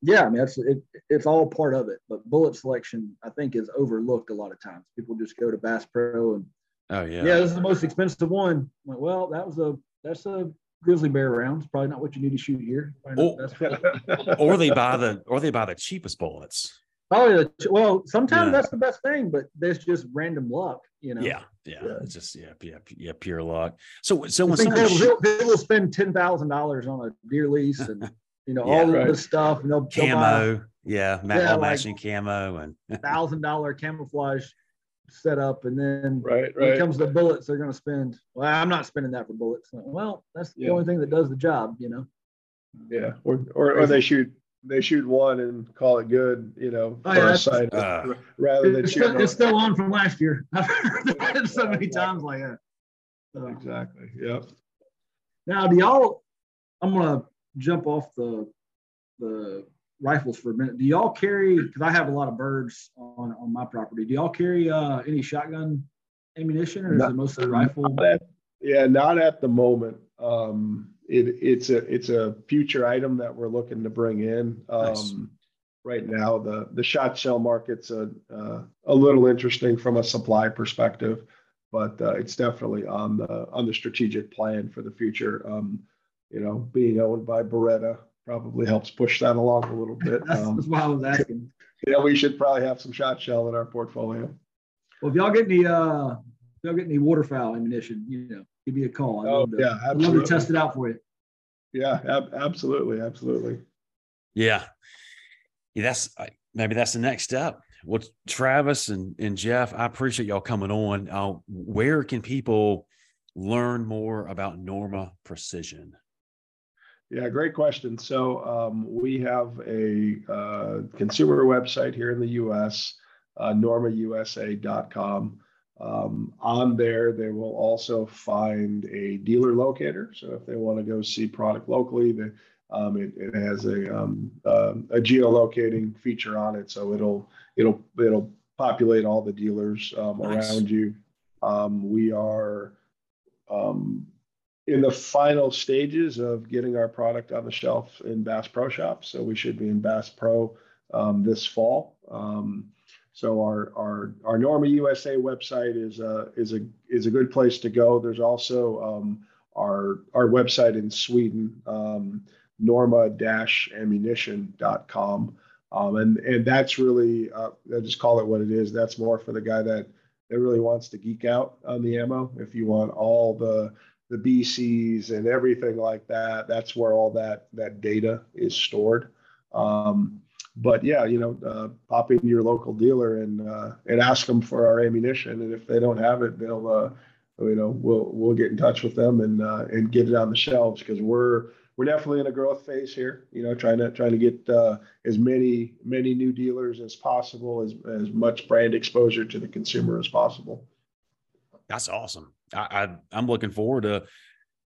yeah, I mean, that's it. It's all part of it. But bullet selection, I think, is overlooked a lot of times. People just go to Bass Pro and, oh yeah, yeah, this is the most expensive one. Like, well, that was a that's a grizzly bear round. It's probably not what you need to shoot here. Or, or they buy the or they buy the cheapest bullets. Probably the well, sometimes yeah. that's the best thing, but there's just random luck, you know. Yeah, yeah, yeah. it's just yeah, yeah, yeah, pure luck. So, so when someone people, people spend ten thousand dollars on a deer lease and [laughs] you know yeah, all right. this stuff, and they'll camo, buy, yeah, yeah, matching like camo and [laughs] thousand dollar camouflage setup, and then right, right. when it comes to bullets, they're going to spend. Well, I'm not spending that for bullets. Well, that's the only thing that does the job, you know. Yeah, or or, or they shoot they shoot one and call it good, you know, oh, yeah, side, uh, rather than it's, still, it's still on from last year. [laughs] I've heard that so many times like that. So, exactly. Yep. Now, do y'all? I'm gonna jump off the the rifles for a minute. Do y'all carry? Because I have a lot of birds on on my property. Do y'all carry uh, any shotgun ammunition, or not, is it mostly rifle? Not at, yeah, not at the moment. Um, it, it's a it's a future item that we're looking to bring in. Um, nice. Right now, the the shot shell market's a uh, a little interesting from a supply perspective, but uh, it's definitely on the on the strategic plan for the future. Um, you know, being owned by Beretta probably helps push that along a little bit. [laughs] that's, um, [laughs] I was asking. [laughs] Yeah, we should probably have some shot shell in our portfolio. Well, if y'all get any uh, if y'all get any waterfowl ammunition, you know, give me a call. I'd oh, to, yeah, absolutely. I'd love to test it out for you. Yeah, ab- absolutely, absolutely. Yeah, yeah. That's maybe that's the next step. Well, Travis and, and Jeff, I appreciate y'all coming on. Uh, where can people learn more about Norma Precision? Yeah, great question. So um, we have a uh, consumer website here in the U.S., uh, normausa.com. Um, on there, they will also find a dealer locator. So if they want to go see product locally, the, um, it, it, has a, um, uh, a geolocating feature on it, so it'll it'll it'll populate all the dealers um, nice. around you. Um, we are um, in the final stages of getting our product on the shelf in Bass Pro Shops. So we should be in Bass Pro um, this fall. So our our our Norma USA website is a is a is a good place to go. There's also um, our our website in Sweden, um, norma-ammunition.com. Um, and and that's really uh, I just call it what it is. That's more for the guy that that really wants to geek out on the ammo. If you want all the the BCs and everything like that, that's where all that that data is stored. Um, but yeah, you know, uh, pop into your local dealer and uh, and ask them for our ammunition, and if they don't have it, they'll uh, you know we'll we'll get in touch with them and uh, and get it on the shelves because we're we're definitely in a growth phase here. You know, trying to trying to get uh, as many many new dealers as possible, as as much brand exposure to the consumer as possible. That's awesome. I, I am looking forward to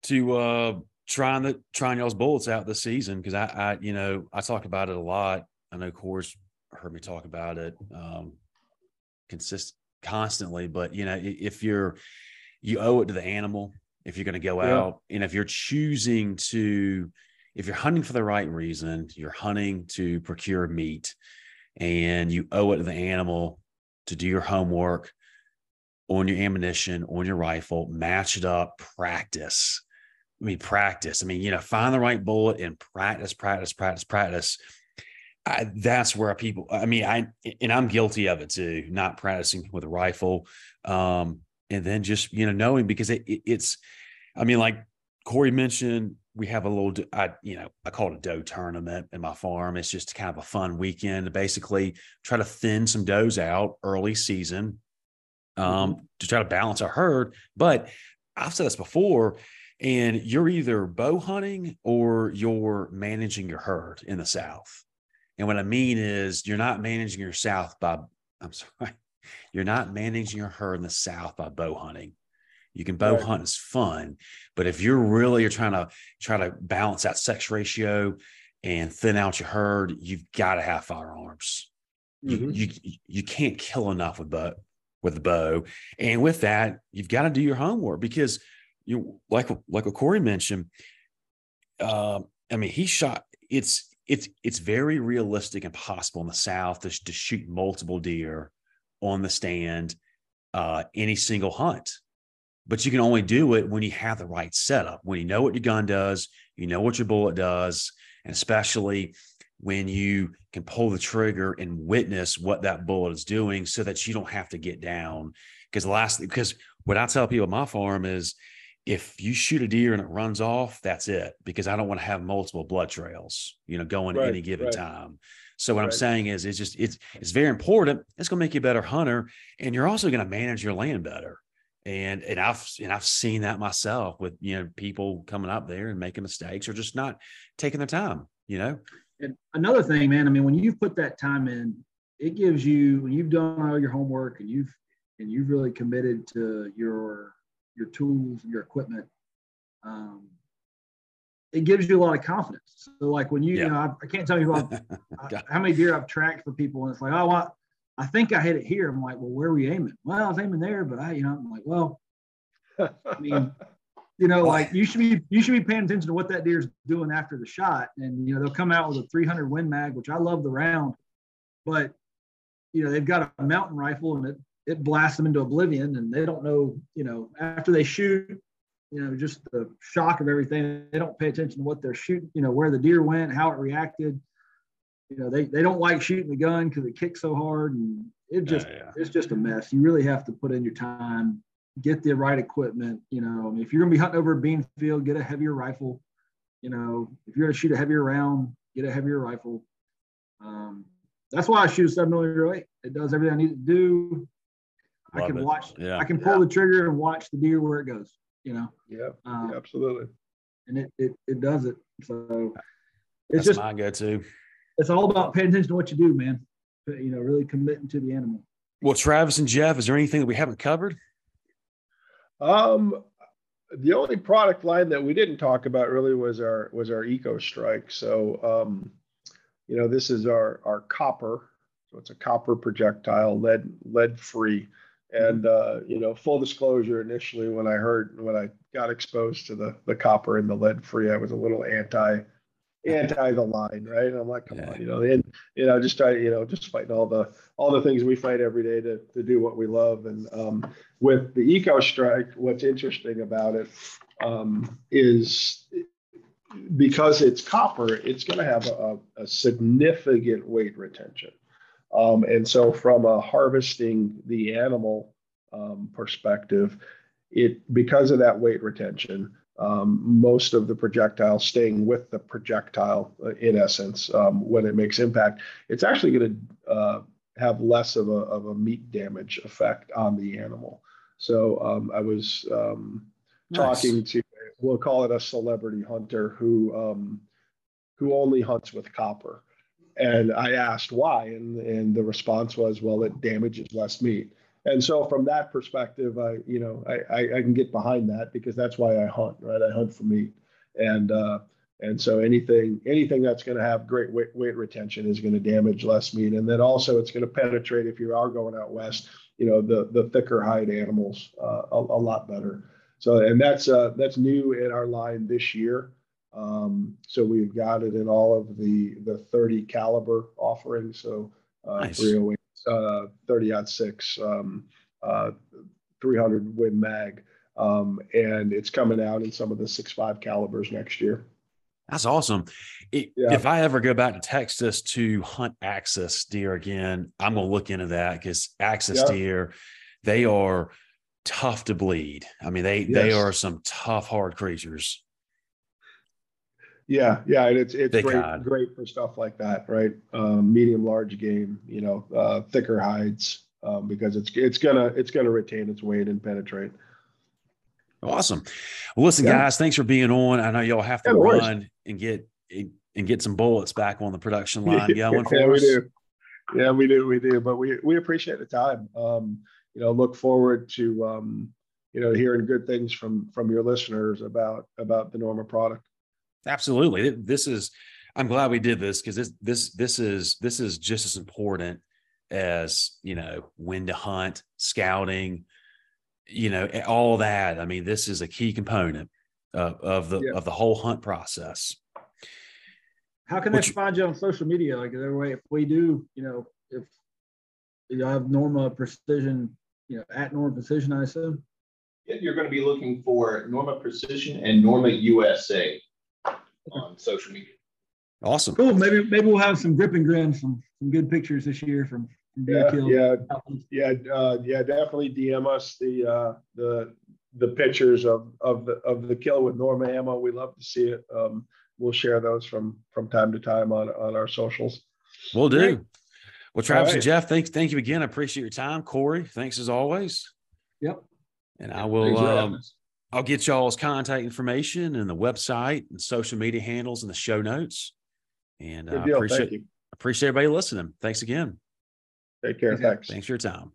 to uh, trying the trying y'all's bullets out this season because I, I you know I talk about it a lot. I know Core's heard me talk about it um, consist constantly, but you know if you're you owe it to the animal if you're going to go yeah. out and if you're choosing to if you're hunting for the right reason you're hunting to procure meat and you owe it to the animal to do your homework on your ammunition on your rifle match it up practice. I mean practice. I mean you know find the right bullet and practice practice practice practice I, that's where people i mean i and i'm guilty of it too not practicing with a rifle um and then just you know knowing because it, it, it's i mean like cory mentioned we have a little i you know i call it a doe tournament in my farm. It's just kind of a fun weekend to basically try to thin some does out early season um, mm-hmm. to try to balance our herd. But i've said this before and you're either bow hunting or you're managing your herd in the south and what i mean is you're not managing your south by i'm sorry [laughs] you're not managing your herd in the South by bow hunting. You can bow right. hunt is fun, but if you're really you're trying to try to balance that sex ratio and thin out your herd, you've got to have firearms. Mm-hmm. You, you you can't kill enough with bow with the bow, and with that, you've got to do your homework because you like like what Cory mentioned. Uh, I mean, he shot. It's it's it's very realistic and possible in the South to, to shoot multiple deer on the stand uh, any single hunt. But you can only do it when you have the right setup, when you know what your gun does, you know what your bullet does, and especially when you can pull the trigger and witness what that bullet is doing so that you don't have to get down. Because the last because what I tell people at my farm is if you shoot a deer and it runs off, that's it. Because I don't want to have multiple blood trails, you know, going right, any given right. time. So what right. I'm saying is, it's just it's it's very important. It's going to make you a better hunter, and you're also going to manage your land better. And and I've and I've seen that myself with you know people coming up there and making mistakes or just not taking their time. You know. And another thing, man. I mean, when you've put that time in, it gives you when you've done all your homework and you've and you've really committed to your your tools and your equipment. Um, it gives you a lot of confidence. So like when you, yeah. you know, I, I, can't tell you how, [laughs] how many deer I've tracked for people, and it's like, oh, well, I think I hit it here. I'm like, well, where were you aiming? Well, I was aiming there, but I, you know, I'm like, well, I mean, [laughs] you know, like you should be you should be paying attention to what that deer's doing after the shot, and you know they'll come out with a 300 Win Mag, which I love the round, but you know they've got a mountain rifle and it it blasts them into oblivion, and they don't know, you know, after they shoot you know, just the shock of everything. They don't pay attention to what they're shooting, you know, where the deer went, how it reacted. You know, they, they don't like shooting the gun because it kicks so hard and it just yeah, yeah. it's just a mess. You really have to put in your time, get the right equipment. You know, I mean, if you're gonna be hunting over a bean field, get a heavier rifle. You know, if you're gonna shoot a heavier round, get a heavier rifle. Um, that's why I shoot a seven millimeter eight. It does everything I need to do. Love I can it. watch. Yeah. I can pull the trigger and watch the deer where it goes you know. Yeah, um, absolutely. And it, it it does it. So it's That's just my go-to. It's all about paying attention to what you do, man. You know, really committing to the animal. Well, Travis and Jeff, is there anything that we haven't covered? Um, the only product line that we didn't talk about really was our was our Eco Strike. So, um, you know, this is our our copper. So it's a copper projectile, lead lead free. And uh, you know, full disclosure, initially when I heard when I got exposed to the the copper and the lead free, I was a little anti anti the line, right? And I'm like, come yeah. on, you know, and you know, just try, you know, just fighting all the all the things we fight every day to to do what we love. And um, with the eco strike, what's interesting about it um, is because it's copper, it's going to have a, a, significant weight retention. Um, and so, from a harvesting the animal um, perspective, it because of that weight retention, um, most of the projectile staying with the projectile uh, in essence um, when it makes impact, it's actually going to uh, have less of a, of a meat damage effect on the animal. So um, I was um, nice. talking to we'll call it a celebrity hunter who um, who only hunts with copper. And I asked why, and and the response was, well, it damages less meat. And so from that perspective, I you know I, I, I can get behind that because that's why I hunt, right? I hunt for meat, and uh, and so anything anything that's going to have great weight, weight retention is going to damage less meat, and then also it's going to penetrate if you are going out west, you know the the thicker hide animals uh, a, a lot better. So, and that's uh, that's new in our line this year. Um, so we've got it in all of the the 30 caliber offerings. So uh, nice. 308, uh, 30 aught six, um, uh, 300 Win Mag, um, and it's coming out in some of the six five calibers next year. That's awesome. It, yeah. If I ever go back to Texas to hunt axis deer again, I'm gonna look into that because axis yeah. deer, they are tough to bleed. I mean, they yes. they are some tough, hard creatures. Yeah, yeah, and it's it's great great for stuff like that, right? Um, medium large game, you know, uh, thicker hides um, because it's it's gonna it's gonna retain its weight and penetrate. Awesome. Well, listen, yeah. guys, thanks for being on. I know y'all have to yeah, run and get and get some bullets back on the production line [laughs] for yeah, we do. Yeah, we do, we do. But we we appreciate the time. Um, you know, look forward to um, you know hearing good things from from your listeners about about the Norma product. Absolutely, this is. I'm glad we did this because this this this is this is just as important as you know when to hunt, scouting, you know all that. I mean, this is a key component of, of the yeah. of the whole hunt process. How can Which, they find you on social media? Like, there way if we do, you know, if you have Norma Precision you know, at Norma Precision, I assume? Yeah, you're going to be looking for Norma Precision and Norma USA on social media. Awesome. Cool. Maybe maybe we'll have some grip and grin, some some good pictures this year from, from yeah, yeah, yeah, uh, yeah. Definitely DM us the uh, the the pictures of of the of the kill with Norma ammo. We love to see it. Um, we'll share those from from time to time on on our socials. We'll do. Well, Travis right. and Jeff, thanks. Thank you again. I appreciate your time. Cory, thanks as always. Yep. And I will um, I'll get y'all's contact information and the website and social media handles and the show notes. And I uh, appreciate appreciate everybody listening. Thanks again. Take care. Thanks. Thanks for your time.